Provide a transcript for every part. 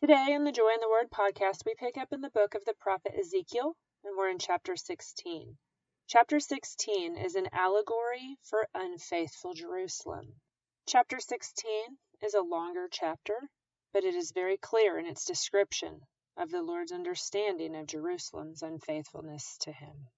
Today in the Joy in the Word podcast, we pick up in the book of the prophet Ezekiel, and we're in chapter 16. Chapter 16 is an allegory for unfaithful Jerusalem. Chapter 16 is a longer chapter, but it is very clear in its description of the Lord's understanding of Jerusalem's unfaithfulness to him.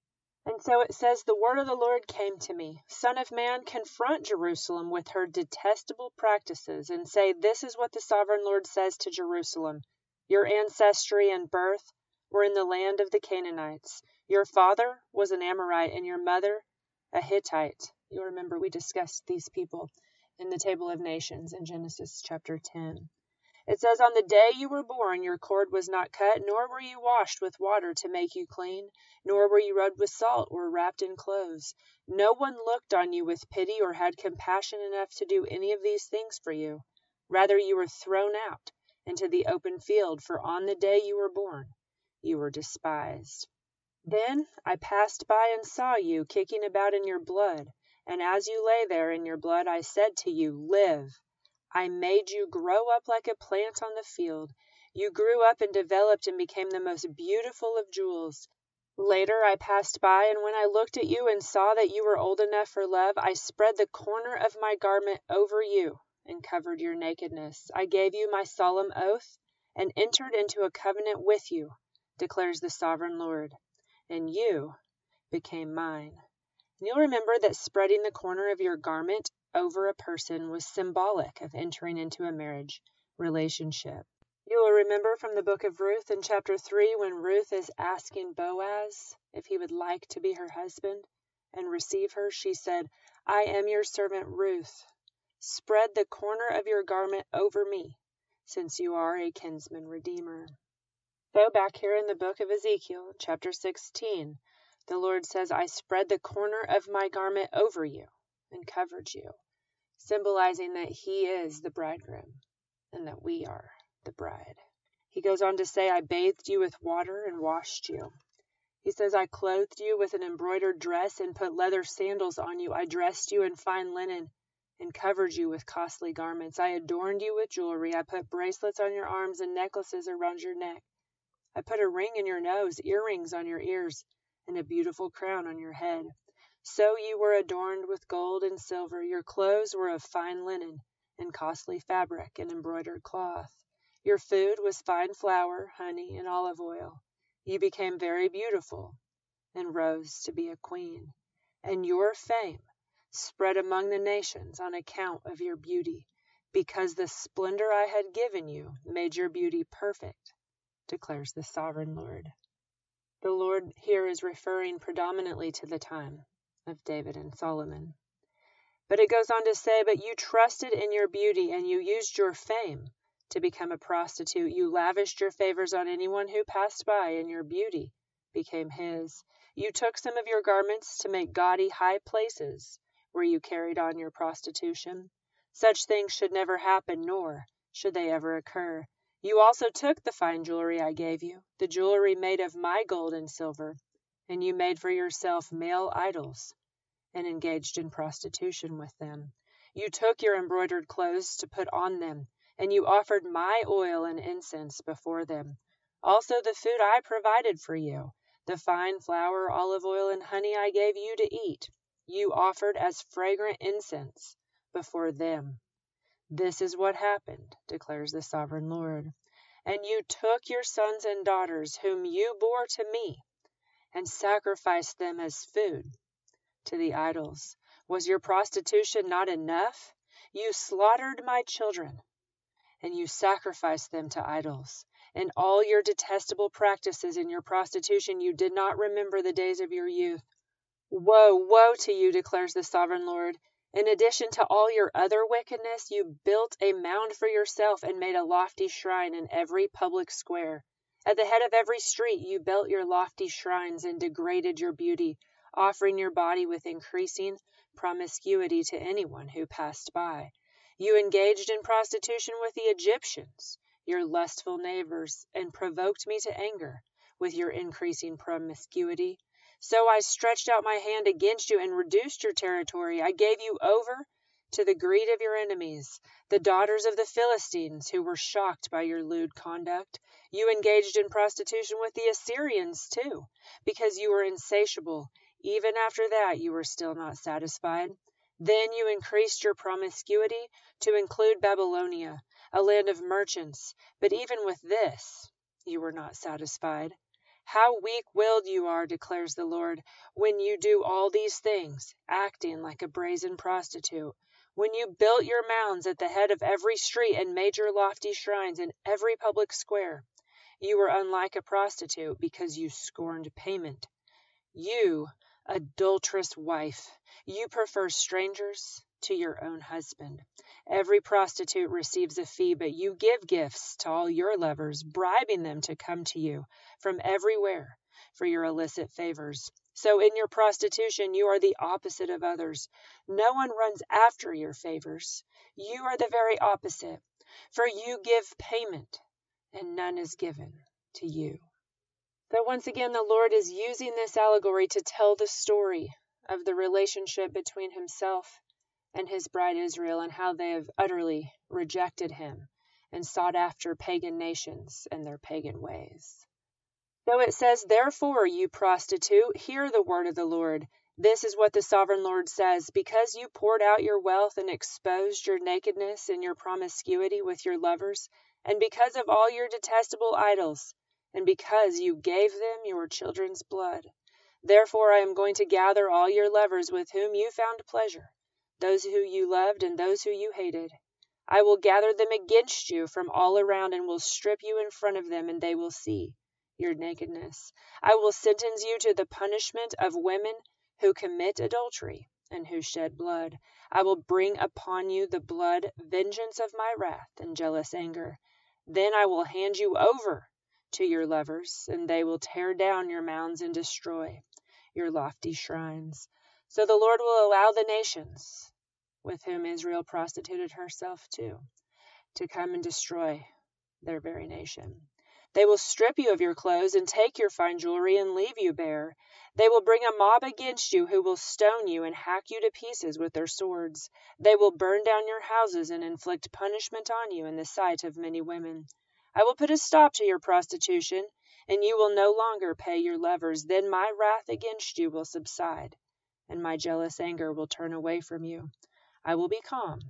And so it says, The word of the Lord came to me Son of man, confront Jerusalem with her detestable practices, and say, This is what the sovereign Lord says to Jerusalem Your ancestry and birth were in the land of the Canaanites. Your father was an Amorite, and your mother a Hittite. You remember we discussed these people in the Table of Nations in Genesis chapter 10. It says, On the day you were born, your cord was not cut, nor were you washed with water to make you clean, nor were you rubbed with salt or wrapped in clothes. No one looked on you with pity or had compassion enough to do any of these things for you. Rather, you were thrown out into the open field, for on the day you were born, you were despised. Then I passed by and saw you kicking about in your blood, and as you lay there in your blood, I said to you, Live. I made you grow up like a plant on the field. You grew up and developed and became the most beautiful of jewels. Later I passed by, and when I looked at you and saw that you were old enough for love, I spread the corner of my garment over you and covered your nakedness. I gave you my solemn oath and entered into a covenant with you, declares the sovereign Lord, and you became mine. And you'll remember that spreading the corner of your garment over a person was symbolic of entering into a marriage relationship. You will remember from the book of Ruth in chapter 3 when Ruth is asking Boaz if he would like to be her husband and receive her, she said, I am your servant Ruth. Spread the corner of your garment over me, since you are a kinsman redeemer. So, back here in the book of Ezekiel, chapter 16, the Lord says, I spread the corner of my garment over you and covered you, symbolizing that He is the bridegroom and that we are the bride. He goes on to say, I bathed you with water and washed you. He says, I clothed you with an embroidered dress and put leather sandals on you. I dressed you in fine linen and covered you with costly garments. I adorned you with jewelry. I put bracelets on your arms and necklaces around your neck. I put a ring in your nose, earrings on your ears, and a beautiful crown on your head. So you were adorned with gold and silver. Your clothes were of fine linen and costly fabric and embroidered cloth. Your food was fine flour, honey, and olive oil. You became very beautiful and rose to be a queen. And your fame spread among the nations on account of your beauty, because the splendor I had given you made your beauty perfect, declares the sovereign Lord. The Lord here is referring predominantly to the time of David and Solomon. But it goes on to say, But you trusted in your beauty, and you used your fame to become a prostitute. You lavished your favors on anyone who passed by, and your beauty became his. You took some of your garments to make gaudy high places where you carried on your prostitution. Such things should never happen, nor should they ever occur. You also took the fine jewelry I gave you, the jewelry made of my gold and silver, and you made for yourself male idols and engaged in prostitution with them. You took your embroidered clothes to put on them, and you offered my oil and incense before them. Also the food I provided for you, the fine flour, olive oil, and honey I gave you to eat, you offered as fragrant incense before them. This is what happened, declares the sovereign Lord. And you took your sons and daughters, whom you bore to me, and sacrificed them as food to the idols. Was your prostitution not enough? You slaughtered my children, and you sacrificed them to idols. In all your detestable practices in your prostitution, you did not remember the days of your youth. Woe, woe to you, declares the sovereign Lord. In addition to all your other wickedness, you built a mound for yourself and made a lofty shrine in every public square. At the head of every street you built your lofty shrines and degraded your beauty, offering your body with increasing promiscuity to anyone who passed by. You engaged in prostitution with the Egyptians, your lustful neighbors, and provoked me to anger with your increasing promiscuity. So I stretched out my hand against you and reduced your territory. I gave you over to the greed of your enemies, the daughters of the Philistines, who were shocked by your lewd conduct. You engaged in prostitution with the Assyrians, too, because you were insatiable. Even after that, you were still not satisfied. Then you increased your promiscuity to include Babylonia, a land of merchants, but even with this you were not satisfied. How weak willed you are, declares the Lord, when you do all these things, acting like a brazen prostitute. When you built your mounds at the head of every street and made your lofty shrines in every public square, you were unlike a prostitute because you scorned payment. You, adulterous wife, you prefer strangers to your own husband. Every prostitute receives a fee, but you give gifts to all your lovers, bribing them to come to you from everywhere for your illicit favors. So in your prostitution, you are the opposite of others. No one runs after your favors. You are the very opposite, for you give payment, and none is given to you. So once again, the Lord is using this allegory to tell the story of the relationship between himself and his bride Israel and how they have utterly rejected him and sought after pagan nations and their pagan ways. So it says, Therefore, you prostitute, hear the word of the Lord. This is what the sovereign Lord says Because you poured out your wealth and exposed your nakedness and your promiscuity with your lovers, and because of all your detestable idols, and because you gave them your children's blood. Therefore I am going to gather all your lovers with whom you found pleasure those who you loved and those who you hated. I will gather them against you from all around and will strip you in front of them, and they will see your nakedness. I will sentence you to the punishment of women who commit adultery and who shed blood. I will bring upon you the blood vengeance of my wrath and jealous anger. Then I will hand you over to your lovers, and they will tear down your mounds and destroy your lofty shrines. So the Lord will allow the nations with whom Israel prostituted herself to, to come and destroy their very nation. They will strip you of your clothes and take your fine jewelry and leave you bare. They will bring a mob against you who will stone you and hack you to pieces with their swords. They will burn down your houses and inflict punishment on you in the sight of many women. I will put a stop to your prostitution, and you will no longer pay your lovers. Then my wrath against you will subside, and my jealous anger will turn away from you. I will be calm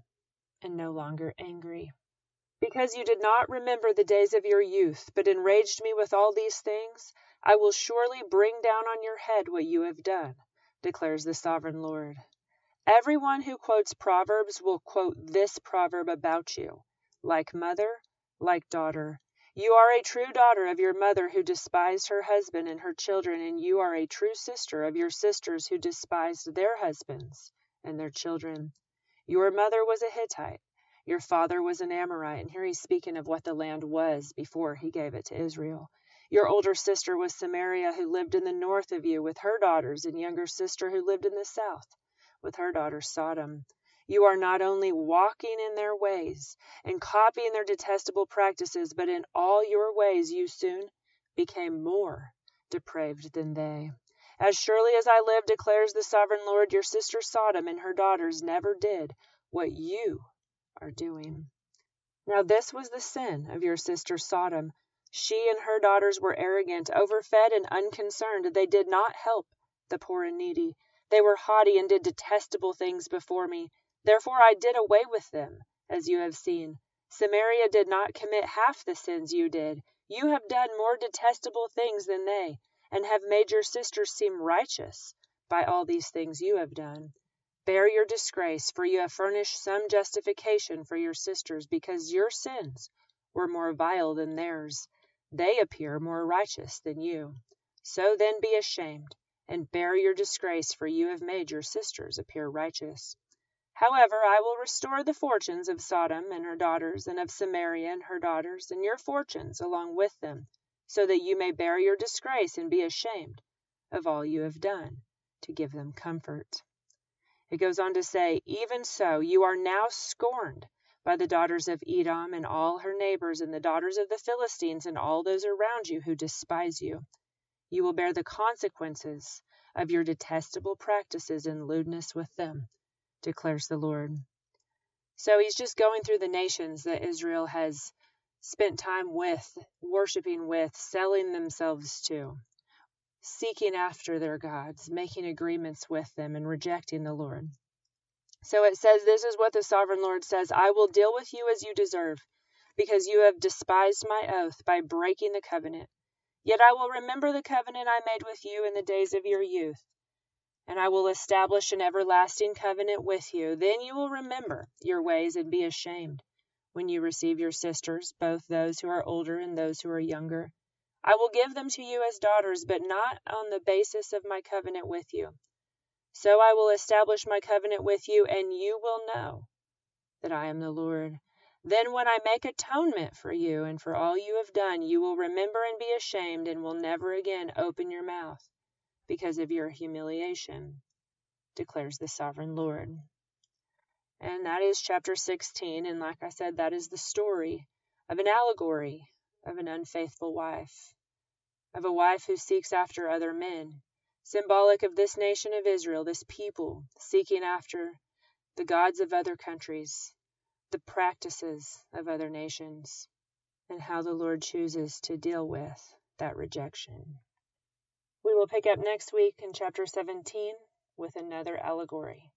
and no longer angry. Because you did not remember the days of your youth, but enraged me with all these things, I will surely bring down on your head what you have done, declares the sovereign Lord. Everyone who quotes Proverbs will quote this proverb about you like mother, like daughter. You are a true daughter of your mother who despised her husband and her children, and you are a true sister of your sisters who despised their husbands and their children. Your mother was a Hittite, your father was an Amorite, and here he's speaking of what the land was before he gave it to Israel. Your older sister was Samaria, who lived in the north of you with her daughters, and younger sister who lived in the south with her daughter Sodom. You are not only walking in their ways and copying their detestable practices, but in all your ways you soon became more depraved than they. As surely as I live, declares the sovereign Lord, your sister Sodom and her daughters never did what you are doing. Now, this was the sin of your sister Sodom. She and her daughters were arrogant, overfed, and unconcerned. They did not help the poor and needy. They were haughty and did detestable things before me. Therefore I did away with them, as you have seen. Samaria did not commit half the sins you did. You have done more detestable things than they and have made your sisters seem righteous by all these things you have done. Bear your disgrace, for you have furnished some justification for your sisters, because your sins were more vile than theirs. They appear more righteous than you. So then be ashamed, and bear your disgrace, for you have made your sisters appear righteous. However, I will restore the fortunes of Sodom and her daughters, and of Samaria and her daughters, and your fortunes along with them so that you may bear your disgrace and be ashamed of all you have done to give them comfort. It goes on to say, Even so, you are now scorned by the daughters of Edom and all her neighbors, and the daughters of the Philistines and all those around you who despise you. You will bear the consequences of your detestable practices and lewdness with them, declares the Lord. So he's just going through the nations that Israel has spent time with, worshiping with, selling themselves to, seeking after their gods, making agreements with them, and rejecting the Lord. So it says, This is what the sovereign Lord says I will deal with you as you deserve, because you have despised my oath by breaking the covenant. Yet I will remember the covenant I made with you in the days of your youth, and I will establish an everlasting covenant with you. Then you will remember your ways and be ashamed when you receive your sisters, both those who are older and those who are younger. I will give them to you as daughters, but not on the basis of my covenant with you. So I will establish my covenant with you, and you will know that I am the Lord. Then, when I make atonement for you and for all you have done, you will remember and be ashamed, and will never again open your mouth because of your humiliation, declares the sovereign Lord. And that is chapter 16. And like I said, that is the story of an allegory of an unfaithful wife, of a wife who seeks after other men, symbolic of this nation of Israel, this people seeking after the gods of other countries, the practices of other nations, and how the Lord chooses to deal with that rejection. We will pick up next week in chapter 17 with another allegory.